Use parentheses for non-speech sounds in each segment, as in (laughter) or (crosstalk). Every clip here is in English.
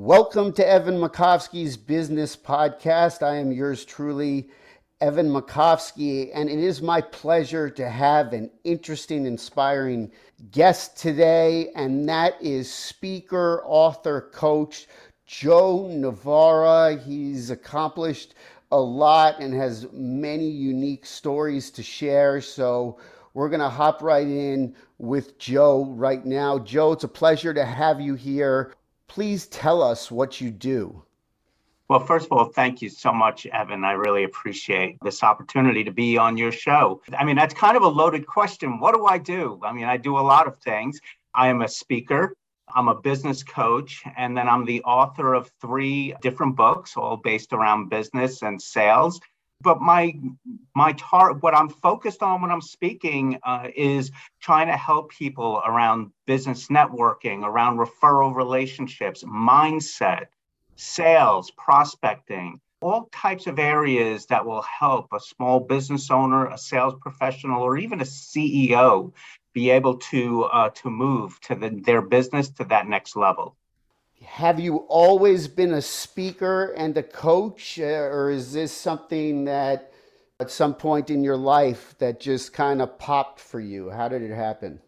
Welcome to Evan Makovsky's Business Podcast. I am yours truly, Evan Makovsky, and it is my pleasure to have an interesting, inspiring guest today, and that is speaker, author, coach Joe Novara. He's accomplished a lot and has many unique stories to share. So, we're going to hop right in with Joe right now. Joe, it's a pleasure to have you here. Please tell us what you do. Well, first of all, thank you so much, Evan. I really appreciate this opportunity to be on your show. I mean, that's kind of a loaded question. What do I do? I mean, I do a lot of things. I am a speaker, I'm a business coach, and then I'm the author of three different books, all based around business and sales but my my tar what i'm focused on when i'm speaking uh, is trying to help people around business networking around referral relationships mindset sales prospecting all types of areas that will help a small business owner a sales professional or even a ceo be able to uh, to move to the, their business to that next level have you always been a speaker and a coach, uh, or is this something that at some point in your life that just kind of popped for you? How did it happen?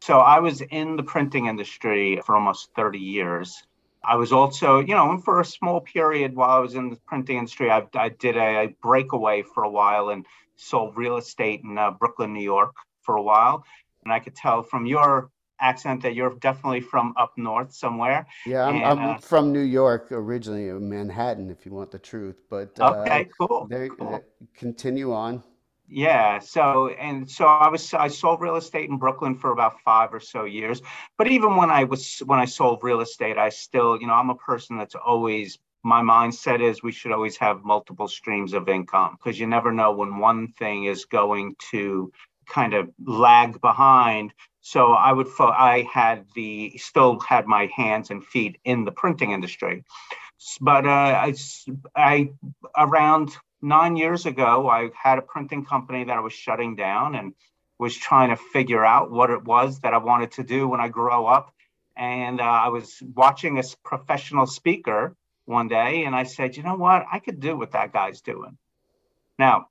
So I was in the printing industry for almost 30 years. I was also, you know, for a small period while I was in the printing industry, I, I did a, breakaway for a while and sold real estate in uh, Brooklyn, New York for a while. And I could tell from your accent that you're definitely from up north somewhere. Yeah, I'm, and, I'm uh, from New York originally, Manhattan, if you want the truth. But uh, okay, cool. There, cool. continue on. Yeah. So and so I was I sold real estate in Brooklyn for about five or so years. But even when I was when I sold real estate, I still, you know, I'm a person that's always my mindset is we should always have multiple streams of income because you never know when one thing is going to kind of lag behind so I would, fo- I had the, still had my hands and feet in the printing industry. But uh, I, I, around nine years ago, I had a printing company that I was shutting down and was trying to figure out what it was that I wanted to do when I grow up. And uh, I was watching a professional speaker one day and I said, you know what? I could do what that guy's doing. Now,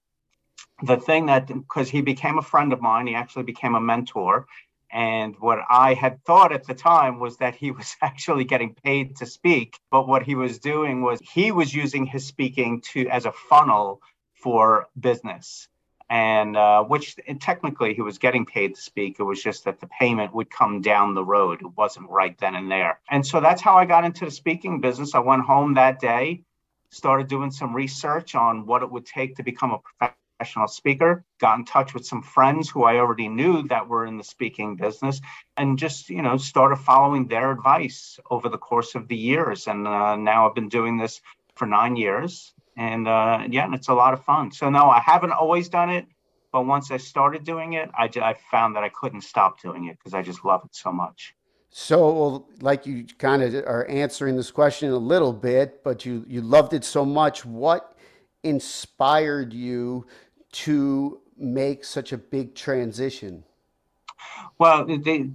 the thing that, because he became a friend of mine, he actually became a mentor. And what I had thought at the time was that he (laughs) was actually getting paid to speak. But what he was doing was he was using his speaking to as a funnel for business. And uh, which and technically he was getting paid to speak. It was just that the payment would come down the road. It wasn't right then and there. And so that's how I got into the speaking business. I went home that day, started doing some research on what it would take to become a professional professional speaker, got in touch with some friends who I already knew that were in the speaking business, and just, you know, started following their advice over the course of the years. And uh, now I've been doing this for nine years. And uh, yeah, and it's a lot of fun. So, no, I haven't always done it. But once I started doing it, I, I found that I couldn't stop doing it because I just love it so much. So, like you kind of are answering this question a little bit, but you you loved it so much. What inspired you to make such a big transition? Well, they,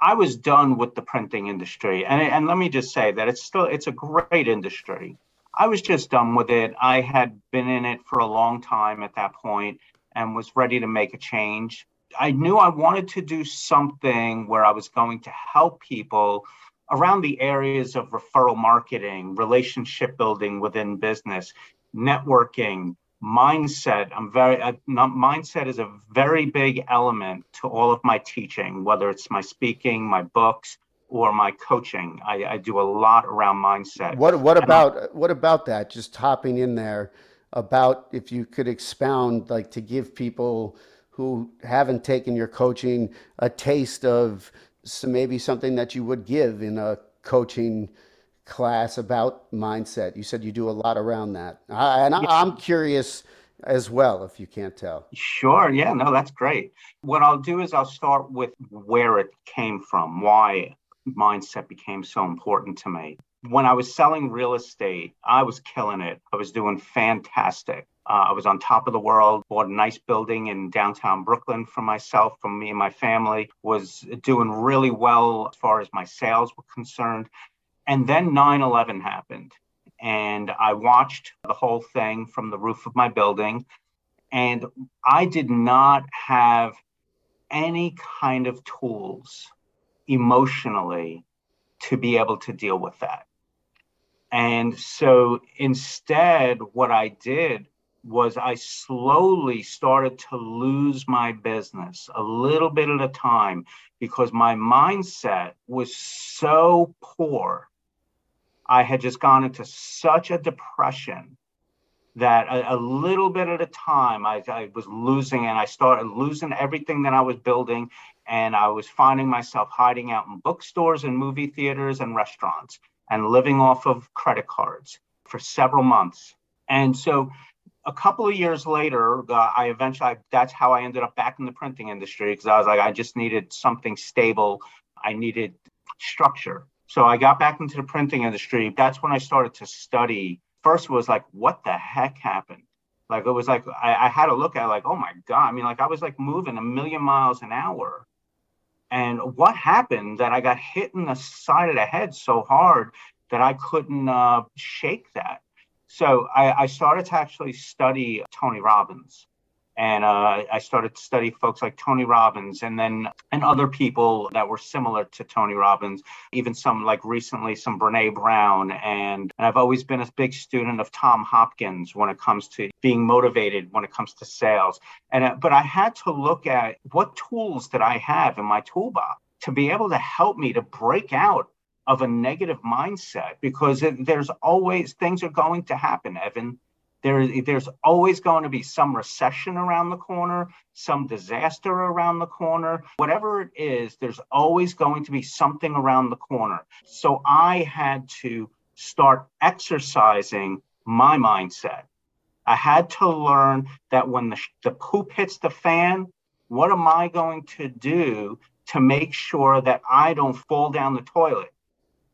I was done with the printing industry, and and let me just say that it's still it's a great industry. I was just done with it. I had been in it for a long time at that point and was ready to make a change. I knew I wanted to do something where I was going to help people around the areas of referral marketing, relationship building within business, networking, mindset i'm very uh, mindset is a very big element to all of my teaching whether it's my speaking my books or my coaching. I, I do a lot around mindset. What what about I, what about that? Just hopping in there about if you could expound like to give people who haven't taken your coaching a taste of some, maybe something that you would give in a coaching class about mindset. You said you do a lot around that. and I, am curious as well, if you can't tell. Sure. Yeah, no, that's great. What I'll do is I'll start with where it came from, why mindset became so important to me. When I was selling real estate, I was killing it. I was doing fantastic. Uh, I was on top of the world, bought a nice building in downtown Brooklyn for myself, for me and my family, was doing really well as far as my sales were concerned And then 9 11 happened. And I watched the whole thing from the roof of my building. And I did not have any kind of tools emotionally to be able to deal with that. And so instead, what I did was I slowly started to lose my business a little bit at a time because my mindset was so poor. I had just gone into such a depression that a, a little bit at a time I, I was losing and I started losing everything that I was building. And I was finding myself hiding out in bookstores and movie theaters and restaurants and living off of credit cards for several months. And so a couple of years later, uh, I eventually, that's how I ended up back in the printing industry because I was like, I just needed something stable. I needed structure. So I got back into the printing industry. That's when I started to study. First was like, what the heck happened? Like it was like I, I had a look at like, oh my God. I mean, like I was like moving a million miles an hour. And what happened that I got hit in the side of the head so hard that I couldn't uh, shake that? So I, I started to actually study Tony Robbins and uh, I started to study folks like Tony Robbins and then and other people that were similar to Tony Robbins, even some like recently some Brene Brown and, and I've always been a big student of Tom Hopkins when it comes to being motivated when it comes to sales. And uh, but I had to look at what tools did I have in my toolbox to be able to help me to break out of a negative mindset because it, there's always things are going to happen, Evan. There, there's always going to be some recession around the corner, some disaster around the corner. Whatever it is, there's always going to be something around the corner. So I had to start exercising my mindset. I had to learn that when the, the poop hits the fan, what am I going to do to make sure that I don't fall down the toilet?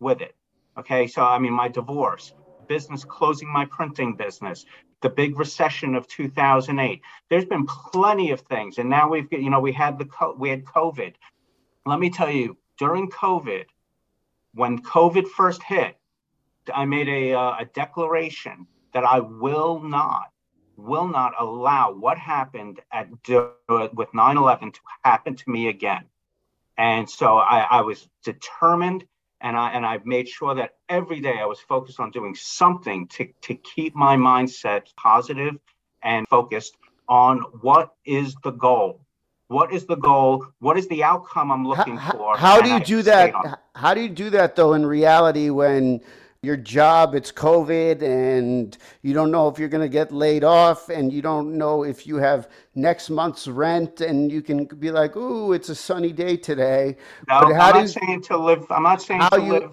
with it. Okay, so I mean, my divorce, business closing my printing business, the big recession of 2008. There's been plenty of things, and now we've got, you know we had the we had COVID. Let me tell you, during COVID, when COVID first hit, I made a uh, a declaration that I will not will not allow what happened at with 9/11 to happen to me again. And so I, I was determined and I and I've made sure that every day I was focused on doing something to to keep my mindset positive and focused on what is the goal. What is the goal? What is the outcome I'm looking how, for? How do you do that? How do you do that though in reality when your job it's covid and you don't know if you're going to get laid off and you don't know if you have next month's rent and you can be like ooh it's a sunny day today. No, but how i'm not you, saying to live i'm not saying to you, live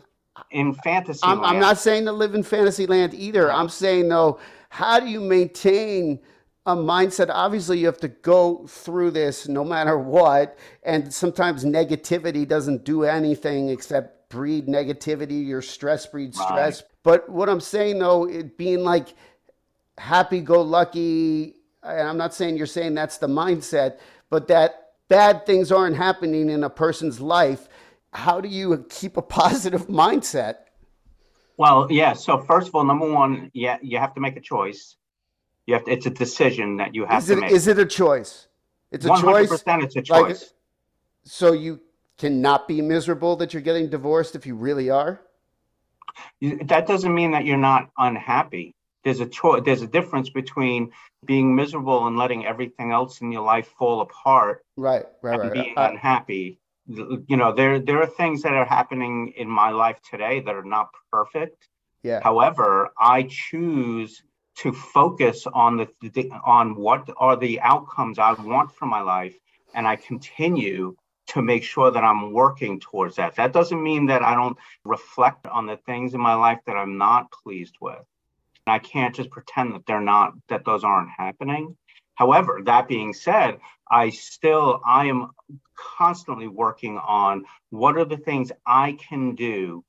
in fantasy I'm, I'm, not saying to live in fantasy land either. I'm saying though how do you maintain a mindset? Obviously you have to go through this no matter what and sometimes negativity doesn't do anything except breed negativity, your stress breeds right. stress. But what I'm saying though, it being like happy go lucky, and I'm not saying you're saying that's the mindset, but that bad things aren't happening in a person's life. How do you keep a (laughs) positive mindset? Well, yeah. So first of all, number one, yeah, you have to make a choice. You have to, it's a decision that you have is it, to make. Is it a choice? It's a 100% choice. It's a choice. Like, so you cannot be miserable that you're getting divorced if you really are? That doesn't mean that you're not unhappy. There's a choice. There's a difference between being miserable and letting everything else in your life fall apart. Right, right, and right. Being uh, unhappy. You know, there there are things that are happening in my life today that are not perfect. Yeah. However, I choose to focus on the, the on what are the outcomes I want for my life, and I continue to make sure that I'm working towards that. That doesn't mean that I don't reflect on the things in my life that I'm not pleased with. And I can't just pretend that they're not, that those aren't happening. However, that being said, I still, I am constantly working on what are the things I can do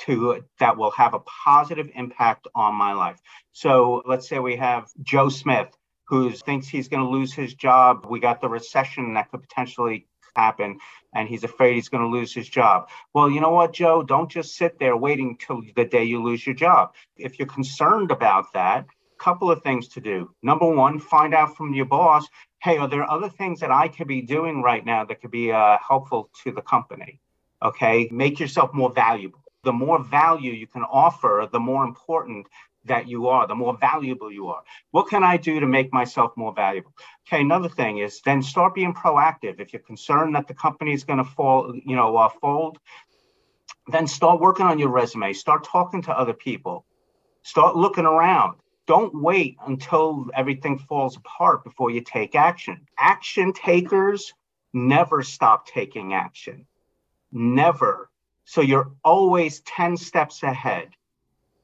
to that will have a positive impact on my life. So let's say we have Joe Smith who thinks he's going to lose his job. We got the recession that could potentially happen and he's afraid he's going to lose his job. Well, you know what, Joe? Don't just sit there waiting till the day you lose your job. If you're concerned about that, couple of things to do. Number one, find out from your boss, hey, are there other things that I could be doing right now that could be uh, helpful to the company? Okay, make yourself more valuable. The more value you can offer, the more important that you are, the more valuable you are. What can I do to make myself more valuable? Okay, another thing is then start being proactive. If you're concerned that the company is going to fall, you know, uh, fold, then start working on your resume. Start talking to other people. Start looking around. Don't wait until everything falls apart before you take action. Action takers never stop taking action. Never. So you're always 10 steps ahead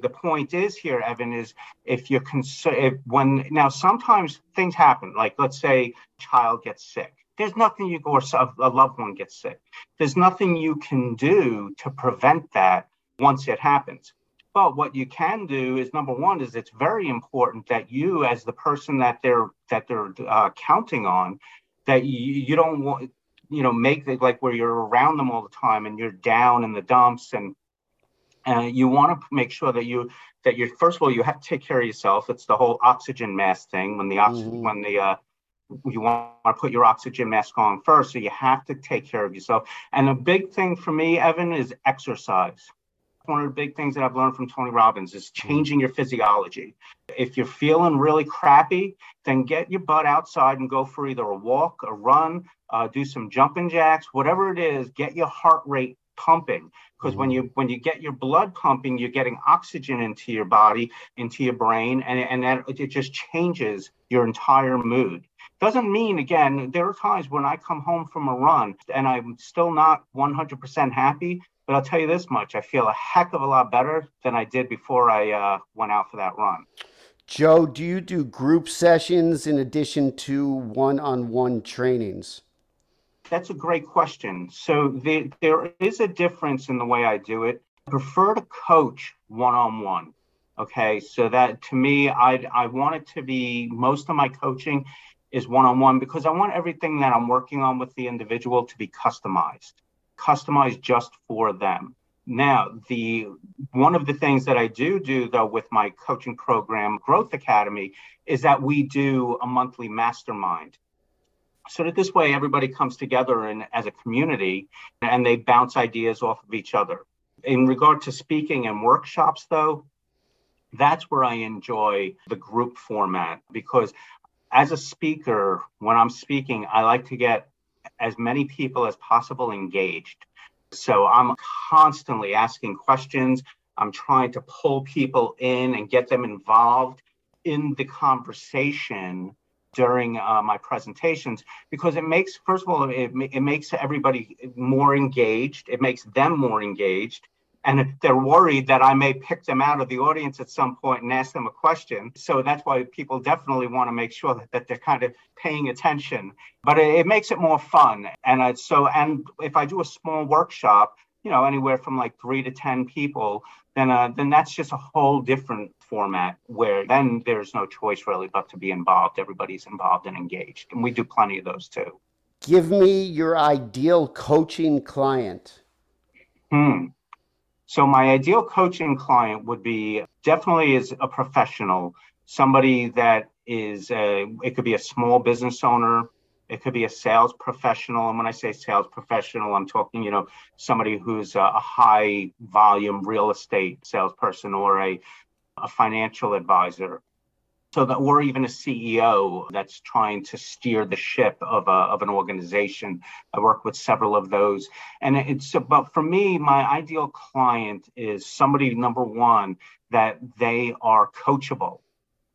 the point is here, Evan, is if you're concerned, when now sometimes things happen, like let's say child gets sick. There's nothing you go or a loved one gets sick. There's nothing you can do to prevent that once it happens. But what you can do is number one is it's very important that you, as the person that they're that they're uh, counting on, that you, you don't want you know make it like where you're around them all the time and you're down in the dumps and uh, you want to make sure that you that you first of all you have to take care of yourself. It's the whole oxygen mask thing. When the oxygen mm-hmm. when the uh, you want to put your oxygen mask on first, so you have to take care of yourself. And a big thing for me, Evan, is exercise. One of the big things that I've learned from Tony Robbins is mm-hmm. changing your physiology. If you're feeling really crappy, then get your butt outside and go for either a walk, a run, uh, do some jumping jacks, whatever it is. Get your heart rate pumping because when you when you get your blood pumping you're getting oxygen into your body into your brain and, and that it just changes your entire mood. Doesn't mean again there are times when i come home from a run and i'm still not 100% happy but i'll tell you this much i feel a heck of a lot better than i did before i uh, went out for that run. Joe do you do group sessions in addition to one-on-one trainings that's a great question. So the, there is a difference in the way I do it. I prefer to coach one on one. Okay, so that to me, I I want it to be most of my coaching is one on one because I want everything that I'm working on with the individual to be customized, customized just for them. Now, the one of the things that I do do though with my coaching program, Growth Academy, is that we do a monthly mastermind so that this way everybody comes together and as a community and they bounce ideas off of each other. In regard to speaking and workshops though that's where i enjoy the group format because as a speaker when i'm speaking i like to get as many people as possible engaged. So i'm constantly asking questions. I'm trying to pull people in and get them involved in the conversation during uh, my presentations because it makes first of all it, it makes everybody more engaged it makes them more engaged and they're worried that i may pick them out of the audience at some point and ask them a question. So that's why people definitely want to make sure that, that they're kind of paying attention. But it, it makes it more fun and I, so and if i do a small workshop you know anywhere from like three to ten people then uh, then that's just a whole different format where then there's no choice really but to be involved. Everybody's involved and engaged, and we do plenty of those too. Give me your ideal coaching client. Hmm. So my ideal coaching client would be definitely is a professional, somebody that is a, it could be a small business owner, it could be a sales professional. And when I say sales professional, I'm talking, you know, somebody who's a, a high volume real estate salesperson or a, a financial advisor. So that, or even a CEO that's trying to steer the ship of, a, of an organization. I work with several of those. And it's about, for me, my ideal client is somebody, number one, that they are coachable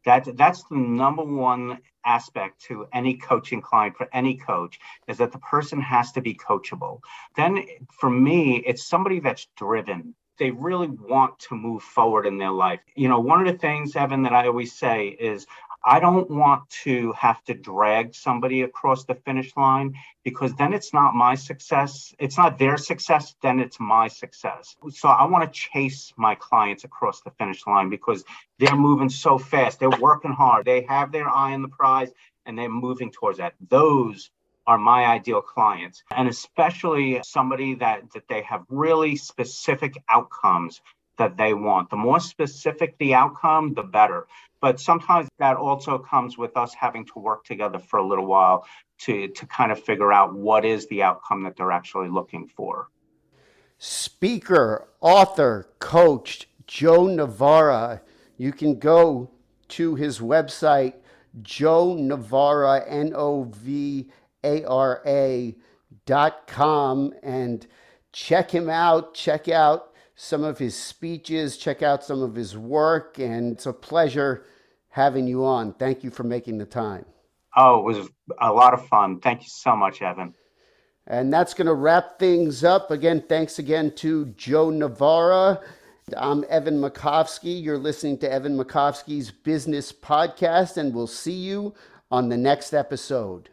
that that's the number one aspect to any coaching client for any coach is that the person has to be coachable. Then for me, it's somebody that's driven. They really want to move forward in their life. You know, one of the things, Evan, that I always say is I don't want to have to drag somebody across the finish line because then it's not my success. It's not their success, then it's my success. So I want to chase my clients across the finish line because they're moving so fast. They're working hard. They have their eye on the prize and they're moving towards that. Those are my ideal clients and especially somebody that that they have really specific outcomes that they want. The more specific the outcome the better. But sometimes that also comes with us having to work together for a little while to to kind of figure out what is the outcome that they're actually looking for. Speaker author coach joe Novara. You can go to his website joe Novara n-o-v a-R-A dot com and check him out. Check out some of his speeches, check out some of his work, and it's a pleasure having you on. Thank you for making the time. Oh, it was a lot of fun. Thank you so much, Evan. And that's going to wrap things up. Again, thanks again to Joe Novara. I'm Evan Makovsky. You're listening to Evan Makovsky's Business Podcast, and we'll see you on the next episode.